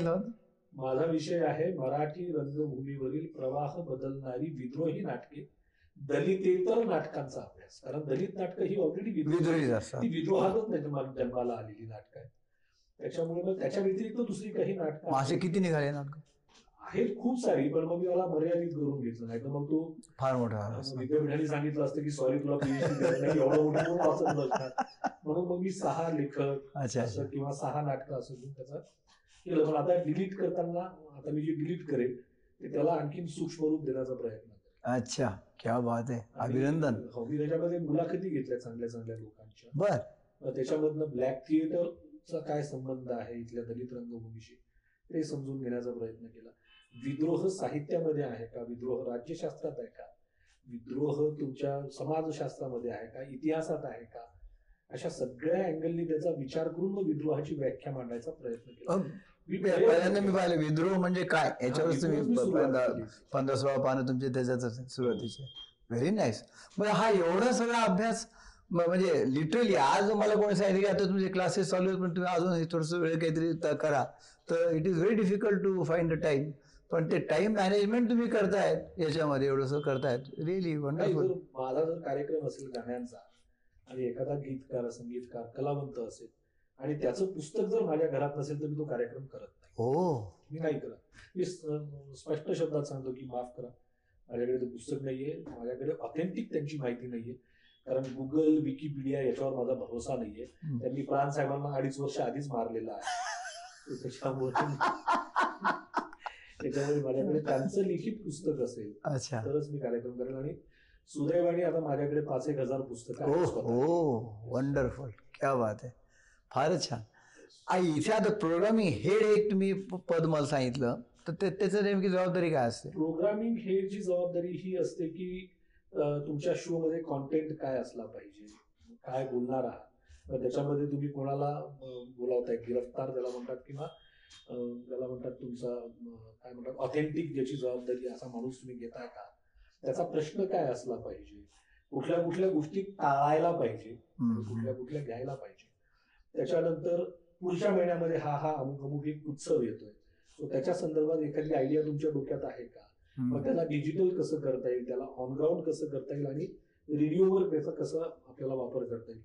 माझा विषय आहे मराठी रंगभूमीवरील प्रवाह बदलणारी विद्रोही नाटके. दलितेतर नाटकांचा अभ्यास. कारण दलित नाटकं ही ऑलरेडी असतात. ती विद्रोहातच जन्माला आलेली नाटकं आहेत. त्याच्यामुळे मग त्याच्या व्यतिरिक्त दुसरी काही नाटकं असे. किती निघाले नाटक? आहेत खूप सारी पण मग मी मला मर्यादित करून घेतलं. नाही तर मग तो फार मोठा. विद्यापीठाने सांगितलं असतं की सॉरी तुला पीएचडी नाही एवढं मोठं वाचत बसणार म्हणून मग मी सहा लेखक असं किंवा सहा नाटकं असं त्याचा केलं. पण आता डिलीट करताना आता मी जे डिलीट करेन ते त्याला आणखीन सूक्ष्म रूप देण्याचा प्रयत्न अच्छा क्या बात आहे. अभिनंदन. हो मी त्याच्यामध्ये मुलाखती घेतल्या चांगल्या चांगल्या लोकांच्या. बर. त्याच्यामधनं ब्लॅक थिएटरचा काय संबंध आहे इथल्या दलित रंगभूमीशी? ते समजून घेण्याचा प्रयत्न केला. विद्रोह साहित्यामध्ये आहे का? विद्रोह राज्यशास्त्रात आहे का? विद्रोह तुमच्या समाजशास्त्रामध्ये आहे का? इतिहासात आहे का? अशा सगळ्या अँगलनी त्याचा विचार करून मग विद्रोहाची व्याख्या मांडायचा प्रयत्न केला. अ, मी पहिल्यांदा मी पाहिलं विद्रोह म्हणजे काय? याच्यावरच तुम्ही. पंधरा सोळा पानं तुमचे त्याच्याच सुरुवातीचे. व्हेरी नाईस मग हा एवढा सगळा अभ्यास म्हणजे लिटरली आज मला कोणी सांगितलं की आता तुमचे क्लासेस चालू आहेत पण तुम्ही अजून थोडस वेळ काहीतरी करा. तर it is very difficult to find the time पण ते टाइम मॅनेजमेंट तुम्ही करतायत याच्यामध्ये एवढंसं करतायत. रिअली वंडरफुल माझा जर कार्यक्रम असेल गाण्यांचा आणि एखादा गीतकार संगीतकार कलावंत असेल आणि त्याचं पुस्तक जर माझ्या घरात नसेल तर मी तो कार्यक्रम करत नाही. हो. मी नाही करत मी स्पष्ट शब्दात सांगतो की माफ करा. माझ्याकडे ते पुस्तक नाहीये. माझ्याकडे ऑथेंटिक त्यांची माहिती नाहीये. कारण गुगल विकिपीडिया याच्यावर माझा भरोसा नाहीये. त्यांनी प्राण साहेबांना अडीच वर्ष आधीच मारलेला आहे. त्याच्यामुळे त्याच्यामुळे माझ्याकडे त्यांचं लिखित पुस्तक असेल अच्छा. तरच मी कार्यक्रम करेन आणि सुदैवाने आता माझ्याकडे पाच एक हजार पुस्तकं. हो वंडरफुल क्या बात आहे. फारच छान. आई इथे आता प्रोग्रामिंग हेड एक तुम्ही पद मला सांगितलं. तर ते त्याचं नेमकी जबाबदारी काय असते? प्रोग्रामिंग हेडची जबाबदारी ही असते की तुमच्या शो मध्ये कॉन्टेंट काय असला पाहिजे काय बोलणार आहात. त्याच्यामध्ये तुम्ही कोणाला बोलावताय? गिरफ्तार त्याला म्हणतात किंवा अं, त्याला म्हणतात तुमचा काय म्हणतात ऑथेंटिक ज्याची जबाबदारी असा माणूस तुम्ही घेताय का? त्याचा प्रश्न काय असला पाहिजे? कुठल्या कुठल्या गोष्टी टाळायला पाहिजे. कुठल्या कुठल्या घ्यायला पाहिजे? त्याच्यानंतर पुढच्या महिन्यामध्ये हा हा अमुक अमुक एक उत्सव येतोय. सो त्याच्या संदर्भात एखादी आयडिया तुमच्या डोक्यात आहे का? मग. त्याला डिजिटल कसं करता येईल? त्याला ऑन ग्राउंड कसं करता येईल? आणि रेडिओवर त्याचा कसं आपल्याला वापर करता येईल?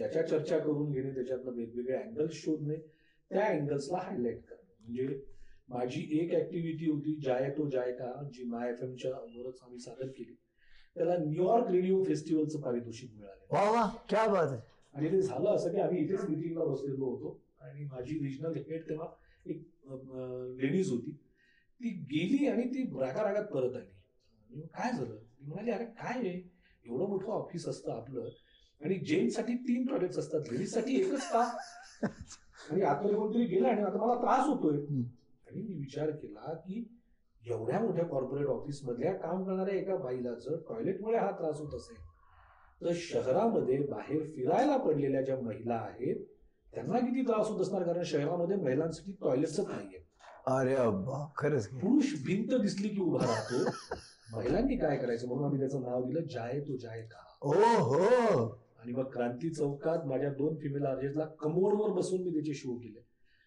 याच्या चर्चा करून घेणे त्याच्यातनं वेगवेगळे अँगल्स शोधणे त्या अँगल्सला हायलाईट करणे म्हणजे माझी एक ऍक्टिव्हिटी होती जाय तो जाय का जी माय एफ एमच्या वरच आम्ही सादर केली. त्याला न्यूयॉर्क रेडिओ फेस्टिवलचं पारितोषिक मिळाले. आणि ते झालं असं की आम्ही इथेच मिटिंगला बसलेलो होतो. आणि माझी रिजनल हेड तेव्हा एक लेडीज होती. ती गेली आणि ती रागा रागात परत आली. काय झालं? ती म्हणाली अरे काय आहे एवढं मोठं ऑफिस असतं आपलं. आणि जेंट्ससाठी तीन टॉयलेट्स असतात. लेडीजसाठी एकच का? आणि आतमध्ये कोणतरी गेलं आणि आता मला त्रास होतोय. आणि मी विचार केला की एवढ्या मोठ्या कॉर्पोरेट ऑफिस मधल्या काम करणाऱ्या एका बाईला जर टॉयलेटमुळे हा त्रास होत असेल. तर शहरामध्ये बाहेर फिरायला पडलेल्या ज्या महिला आहेत त्यांना किती त्रास होत असणार? कारण शहरामध्ये महिलांसाठी टॉयलेटच नाहीये अरे खरंच की. पुरुष भिंत दिसली की उभा राहतो. महिलांनी काय करायचं? म्हणून आम्ही त्याचं नाव दिलं जाय तो जाय का. ओ हो आणि मग क्रांती चौकात माझ्या दोन फिमेल आर्जेसला कमोडवर बसून मी त्याचे शो केले.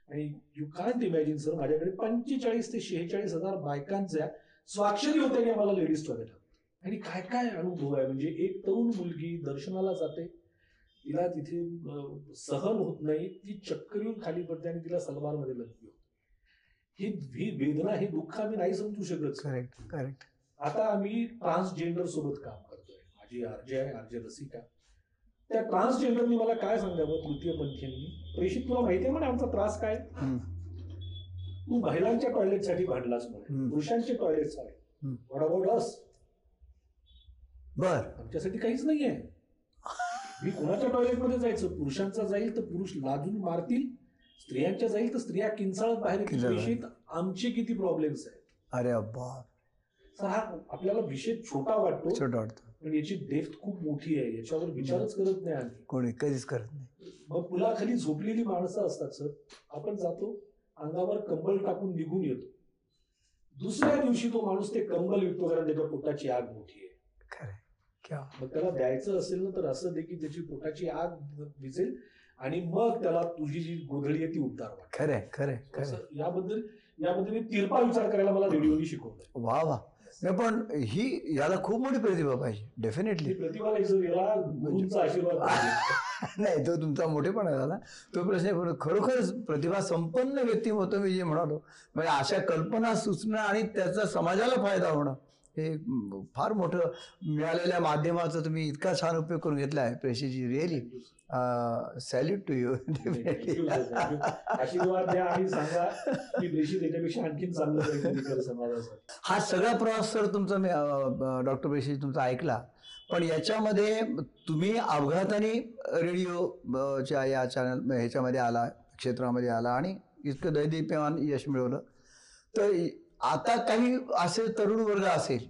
आणि यू कांट इमॅजिन सर माझ्याकडे पंचेचाळीस ते शेहेचाळीस हजार बायकांच्या स्वाक्षरी होत्या की आम्हाला लेडीज टॉयलेट आणि काय काय अनुभव आहे? म्हणजे एक तरुण मुलगी दर्शनाला जाते. तिला तिथे सहन होत नाही. ती चक्कर येऊन खाली पडते आणि तिला सलवारमध्ये लग्न ही ही वेदना हे दुःख आम्ही नाही समजू शकत करेक्ट करेक्ट आता आम्ही ट्रान्सजेंडर सोबत काम करतोय. माझी आरजे आहे आरजे रसिका. त्या ट्रान्सजेंडरनी मला काय सांगावं तृतीय पंथीयांनी? प्रेषित तुला माहितीये म्हणे आमचा त्रास काय. तू महिलांच्या टॉयलेटसाठी भांडलास म्हणे. पुरुषांचे टॉयलेट्स आहे. व्हॉट अबाउट अस बर. आमच्यासाठी काहीच नाहीये मी कोणाच्या टॉयलेटमध्ये जायचं? पुरुषांचा जाईल तर पुरुष लाजून मारतील. स्त्रियांच्या जाईल तर स्त्रिया किंचाळत बाहेर येतील. आमचे किती प्रॉब्लेम्स आहेत? अरे बाप. हा आपल्याला विषय छोटा वाटतो. छोट वाटतं. पण याची डेप्थ खूप मोठी आहे याच्यावर विचारच करत नाही आम्ही. कोणी कधीच करत नाही. मग पुलाखाली झोपलेली माणसं असतात सर. आपण जातो अंगावर कंबल टाकून निघून येतो. दुसऱ्या दिवशी तो माणूस ते कंबल विकतो कारण त्याच्या पोटाची आग मोठी आहे. खरं क्या? मग त्याला द्यायचं असेल ना तर असं दे की त्याची पोटाची आग विझेल आणि मग त्याला तुझी जी गोधडी आहे ती उद्धार. खरंय खरंय याबद्दल याबद्दल मी तिरपा विचार करायला मला रेडिओनी शिकवलं वा वा. नाही पण ही याला खूप मोठी प्रतिभा पाहिजे डेफिनेटली पाहिजे. नाही तो तुमचा मोठेपणा झाला. तो प्रश्न पण खरोखरच प्रतिभा संपन्न व्यक्तिमत्व मी जे म्हणालो. म्हणजे अशा कल्पना सुचणं आणि त्याचा समाजाला फायदा होणं. हे फार मोठं मिळालेल्या माध्यमाचा तुम्ही इतका छान उपयोग करून घेतला आहे Preshiji. Really salute to you हा सगळा प्रवास सर तुमचा मी डॉक्टर पेशी तुमचा ऐकला. पण याच्यामध्ये तुम्ही अपघाताने रेडिओ च्या या चॅनल ह्याच्यामध्ये आला क्षेत्रामध्ये आला आणि इतकं दैदिप्यमान यश मिळवलं. तर आता काही असे तरुण वर्ग असेल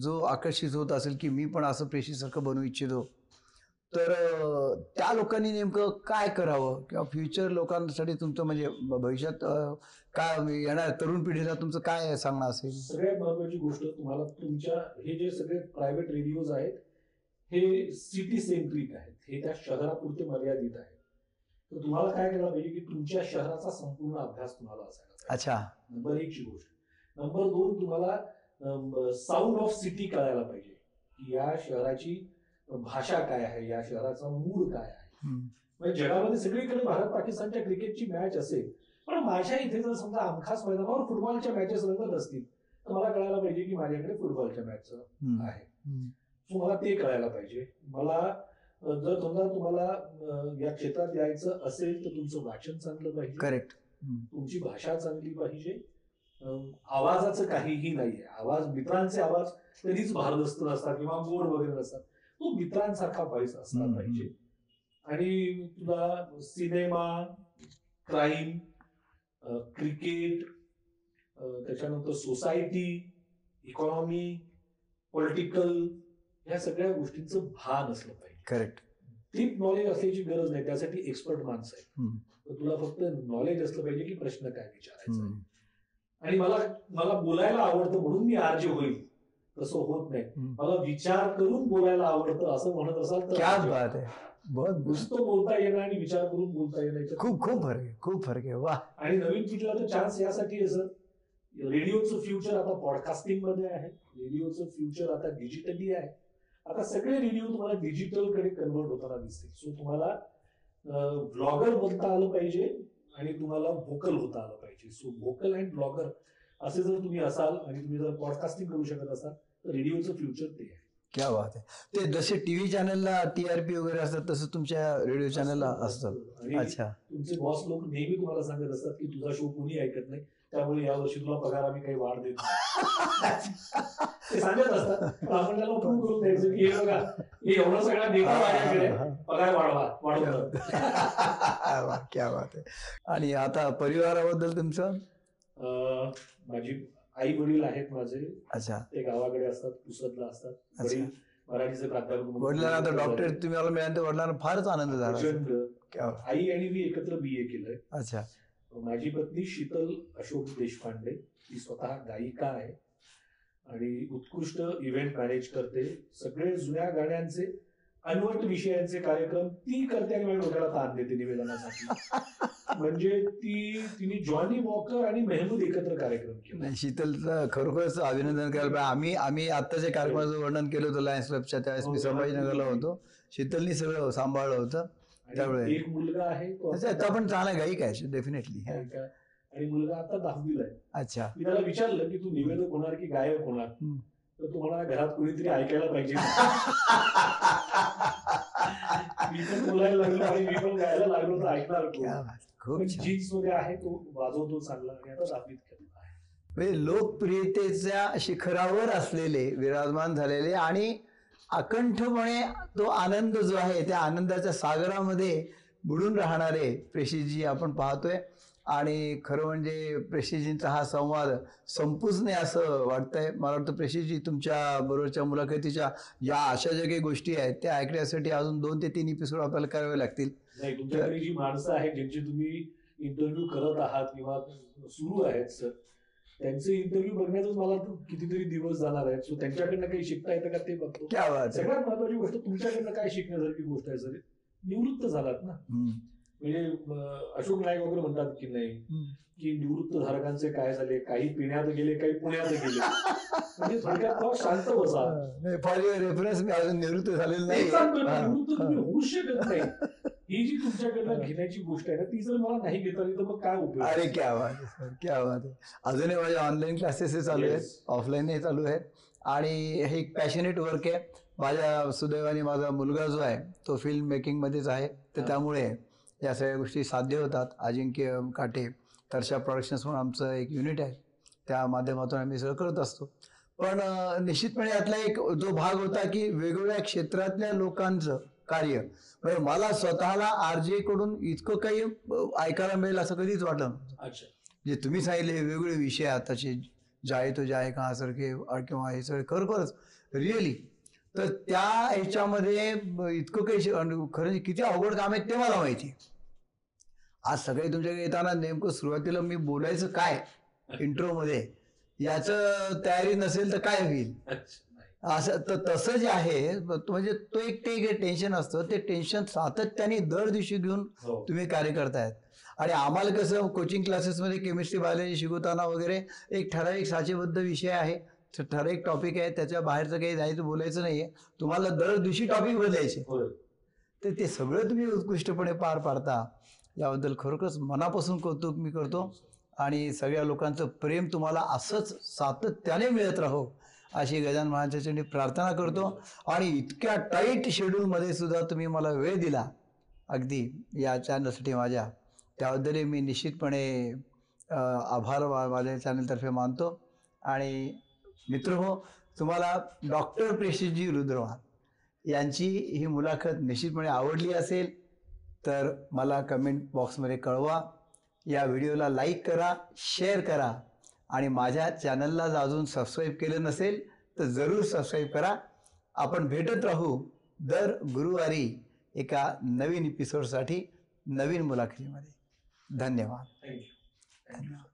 जो आकर्षित होत असेल की मी पण असं पेशीसारखं बनवू इच्छितो तर त्या लोकांनी नेमकं काय करावं? किंवा फ्युचर लोकांसाठी तुमचं म्हणजे भविष्यात काय येणार तरुण पिढीला तुमचं काय सांगणं असेल? सगळ्यात महत्वाची गोष्ट तुम्हाला तुमच्या हे जे सगळे प्रायव्हेट रेडिओज आहेत हे सिटी सेंट्रिक आहेत. हे त्या शहरापुरते मर्यादित आहेत. तर तुम्हाला काय करायला पाहिजे की तुमच्या शहराचा संपूर्ण अभ्यास तुम्हाला असायला अच्छा. नंबर एकची गोष्ट. नंबर दोन तुम्हाला साऊंड ऑफ सिटी कळायला पाहिजे. की या शहराची भाषा काय आहे या शहराचा मूड काय आहे. म्हणजे जगामध्ये सगळीकडे भारत पाकिस्तानच्या क्रिकेटची मॅच असेल पण माझ्या इथे जर समजा आमखास मैदानावर फुटबॉलच्या मॅचेस रंगत असतील तर मला कळायला पाहिजे की माझ्याकडे फुटबॉलच्या मॅच. आहे. सो मला ते कळायला पाहिजे. मला जर समजा तुम्हाला या क्षेत्रात यायचं असेल तर तुमचं वाचन चांगलं पाहिजे. करेक्ट तुमची भाषा चांगली पाहिजे. आवाजाचं काहीही नाहीये. आवाज मित्रांचे आवाज कधीच भारदस्त नसतात किंवा गोड वगैरे नसतात. तो मित्रांसारखा व्हायच असला पाहिजे. आणि तुला सिनेमा क्राईम क्रिकेट त्याच्यानंतर सोसायटी इकॉनॉमी पॉलिटिकल या सगळ्या गोष्टींचं भान असलं पाहिजे. करेक्ट डीप नॉलेज असल्याची गरज नाही. त्यासाठी एक्सपर्ट माणसं हम्म. तर तुला फक्त नॉलेज असलं पाहिजे की प्रश्न काय विचारायचा आहे. आणि मला मला बोलायला आवडतं म्हणून मी आरजे होईल. तसं होत नाही. मला विचार करून बोलायला आवडतं असं म्हणत असाल तर. बात आहे. नुसतं बोलता येणं आणि विचार करून बोलता येणं खूप खूप फरक आहे खूप फरक आहे. वा आणि नवीन पिढीला तर चान्स यासाठी आहे सर रेडिओचं फ्युचर आता पॉडकास्टिंगमध्ये आहे. रेडिओचं फ्युचर आता डिजिटली आहे. आता सगळे रेडिओ तुम्हाला डिजिटलकडे कन्वर्ट होताना दिसतील. सो तुम्हाला ब्लॉगर बनता आलं पाहिजे. आणि तुम्हाला व्होकल होता आलं पाहिजे. सो व्होकल अँड ब्लॉगर असे जर तुम्ही असाल आणि तुम्ही जर पॉडकास्टिंग करू शकत असाल तर रेडिओचं फ्युचर ते आहे. क्या बात आहे. ते जसे टीव्ही चॅनलला टीआरपी वगैरे असतात तसं तुमच्या रेडिओ चॅनलला असतात अच्छा. तुमचे बॉस लोक नेहमी तुम्हाला सांगत असतात की तुझा शो कोणी ऐकत नाही त्यामुळे यावर्षी तुला पगार आम्ही काही वाढ देत. ते सांगत असतात. पण आपण त्याला प्रूव्ह करून द्यायचं की हे बघा हे एवढा सगळा डेटा माझ्याकडे आहे. पगार वाढवा वा, क्या बात आहे आणि आता परिवाराबद्दल तुमचं? अं, माझी आई वडील आहेत माझे. अच्छा. ते गावाकडे असतात पुसदला असतात. वडील मराठीचे प्राध्यापक म्हणून वडिलांना आता डॉक्टर तुम्ही मला मिळाल्यानंतर वडिलांना फारच आनंद झाला असेल. प्रचंड. क्या बात. आई आणि मी एकत्र बी ए केलंय. अच्छा. माझी पत्नी शीतल अशोक देशपांडे ती स्वतः गायिका आहे. आणि उत्कृष्ट इव्हेंट मॅनेज करते. सगळे जुन्या गाण्यांचे अनवट विषयांचे कार्यक्रम ती करते आणि माझ्या डोक्याला ताण देते निवेदनासाठी. म्हणजे ती तिने जॉनी वॉकर आणि मेहमूद एकत्र कार्यक्रम केला. नाही शीतलचं खरोखरच अभिनंदन करायला पाहिजे. आम्ही आम्ही आत्ताच्या कार्यक्रमाचं वर्णन केलं होतं लायन्स क्लबच्या त्यावेळेस मी हो, संभाजीनगरला होतो. शीतलनी सगळं सांभाळलं होतं त्यामुळे- एक मुलगा आहे तो पण चांगला गायिक आहे डेफिनेटली. आणि मुलगा आता दहावीला आहे. अच्छा. मी त्याला विचारलं की तू निवेदक होणार की गायक होणार. तर तुम्हाला घरात कुणीतरी ऐकायला पाहिजे. मी पण बोलायला लागलो आणि मी पण गायला लागलो तर ऐकणार. खूप जीन्समध्ये आहे तो वाजवतो चांगला आणि आता दाबीत केलेला आहे म्हणजे लोकप्रियतेच्या शिखरावर असलेले विराजमान झालेले आणि अकंठपणे तो आनंद जो आहे त्या आनंदाच्या सागरामध्ये बुडून राहणारे प्रेषितजी आपण पाहतोय. आणि खरं म्हणजे प्रेषितजींचा हा संवाद संपूच नाही असं वाटतंय. मला वाटतं प्रेषितजी तुमच्या बरोबरच्या मुलाखतीच्या या अशा ज्या काही गोष्टी आहेत त्या ऐकण्यासाठी अजून दोन ते तीन एपिसोड आपल्याला करावे लागतील. जी माणसं आहेत ज्यांची तुम्ही इंटरव्ह्यू करत आहात किंवा सुरू आहेत सर त्यांचे इंटरव्ह्यू बघण्यातच मला तर कितीतरी दिवस जाणार आहेत. सो त्यांच्याकडनं काही शिकता येतं का ते बघतो. सगळ्यात महत्वाची गोष्ट तुमच्याकडनं काय शिकण्यासारखी गोष्ट आहे सर निवृत्त झालात ना. म्हणजे अशोक नाईक वगैरे म्हणतात की नाही. की निवृत्त धारकांचे काय झाले काही पिण्यात गेले काही पुण्यात गेले. म्हणजे थोडक्यात शांत बसा. रेफरन्स मी अजून निवृत्त झालेलो नाही हा, निवृत्त तुम्ही हा. होऊ शकत नाही. ही जी तुमच्याकडनं घेण्याची गोष्ट आहे ना ती जर मला नाही घेता आली तर मग काय उपयोग? अरे क्या बात सर क्या बात आहे. अजूनही माझे ऑनलाईन क्लासेस चालू आहेत. ऑफलाईनही चालू आहेत. आणि हे एक पॅशनेट वर्क आहे. माझ्या सुदैवाने माझा मुलगा जो आहे तो फिल्म मेकिंगमध्येच आहे. तर हा. त्यामुळे या सगळ्या गोष्टी साध्य होतात. अजिंक्य काटे तरशा प्रोडक्शन्स म्हणून आमचं एक युनिट आहे. त्या माध्यमातून आम्ही सगळं करत असतो. पण निश्चितपणे यातला एक जो भाग होता की वेगवेगळ्या क्षेत्रातल्या लोकांचं कार्य. म्हणजे मला स्वतःला आरजे कडून इतकं काही ऐकायला मिळेल असं कधीच वाटलं जे तुम्ही सांगितले वेगवेगळे विषय आताचे जाय तो जाय का सारखे किंवा हे सगळे खरोखरच रिअली तर त्या ह्याच्यामध्ये इतकं काही खरं किती अवघड काम आहे ते मला माहिती. आज सगळे तुमच्याकडे येताना नेमकं सुरुवातीला मी बोलायचं काय इंट्रोमध्ये याचं तयारी नसेल तर काय होईल. असं तर तसं जे आहे म्हणजे तो एक ते टेन्शन असतं ते टेन्शन सातत्याने दर दिवशी घेऊन हो तुम्ही कार्य करतायत आणि आम्हाला कसं कोचिंग क्लासेसमध्ये केमिस्ट्री बायोलॉजी शिकवताना वगैरे एक ठराविक साचेबद्ध विषय आहे ठराविक टॉपिक आहे त्याच्या बाहेरचं काही जायचं बोलायचं नाहीये. तुम्हाला दर दिवशी टॉपिक बदलायचे. तर ते सगळं तुम्ही उत्कृष्टपणे पार पाडता. याबद्दल खरोखरच मनापासून कौतुक मी करतो. आणि सगळ्या लोकांचं प्रेम तुम्हाला असंच सातत्याने मिळत राहो अशी गजान महाराजांनी प्रार्थना करतो. आणि इतक्या टाईट शेड्यूलमध्ये सुद्धा तुम्ही मला वेळ दिला. अगदी या चॅनलसाठी माझ्या. त्याबद्दलही मी निश्चितपणे आभार माझ्या चॅनलतर्फे मानतो. आणि मित्र हो तुम्हाला डॉक्टर प्रेषितजी रुद्रवान यांची ही मुलाखत निश्चितपणे आवडली असेल तर मला कमेंट बॉक्समध्ये कळवा. या व्हिडिओला लाईक करा शेअर करा. आणि माझ्या चॅनलला जर अजून सबस्क्राईब केलं नसेल तर जरूर सबस्क्राईब करा. आपण भेटत राहू दर गुरुवारी एका नवीन एपिसोडसाठी नवीन मुलाखतीमध्ये. धन्यवाद. थँक्यू धन्यवाद.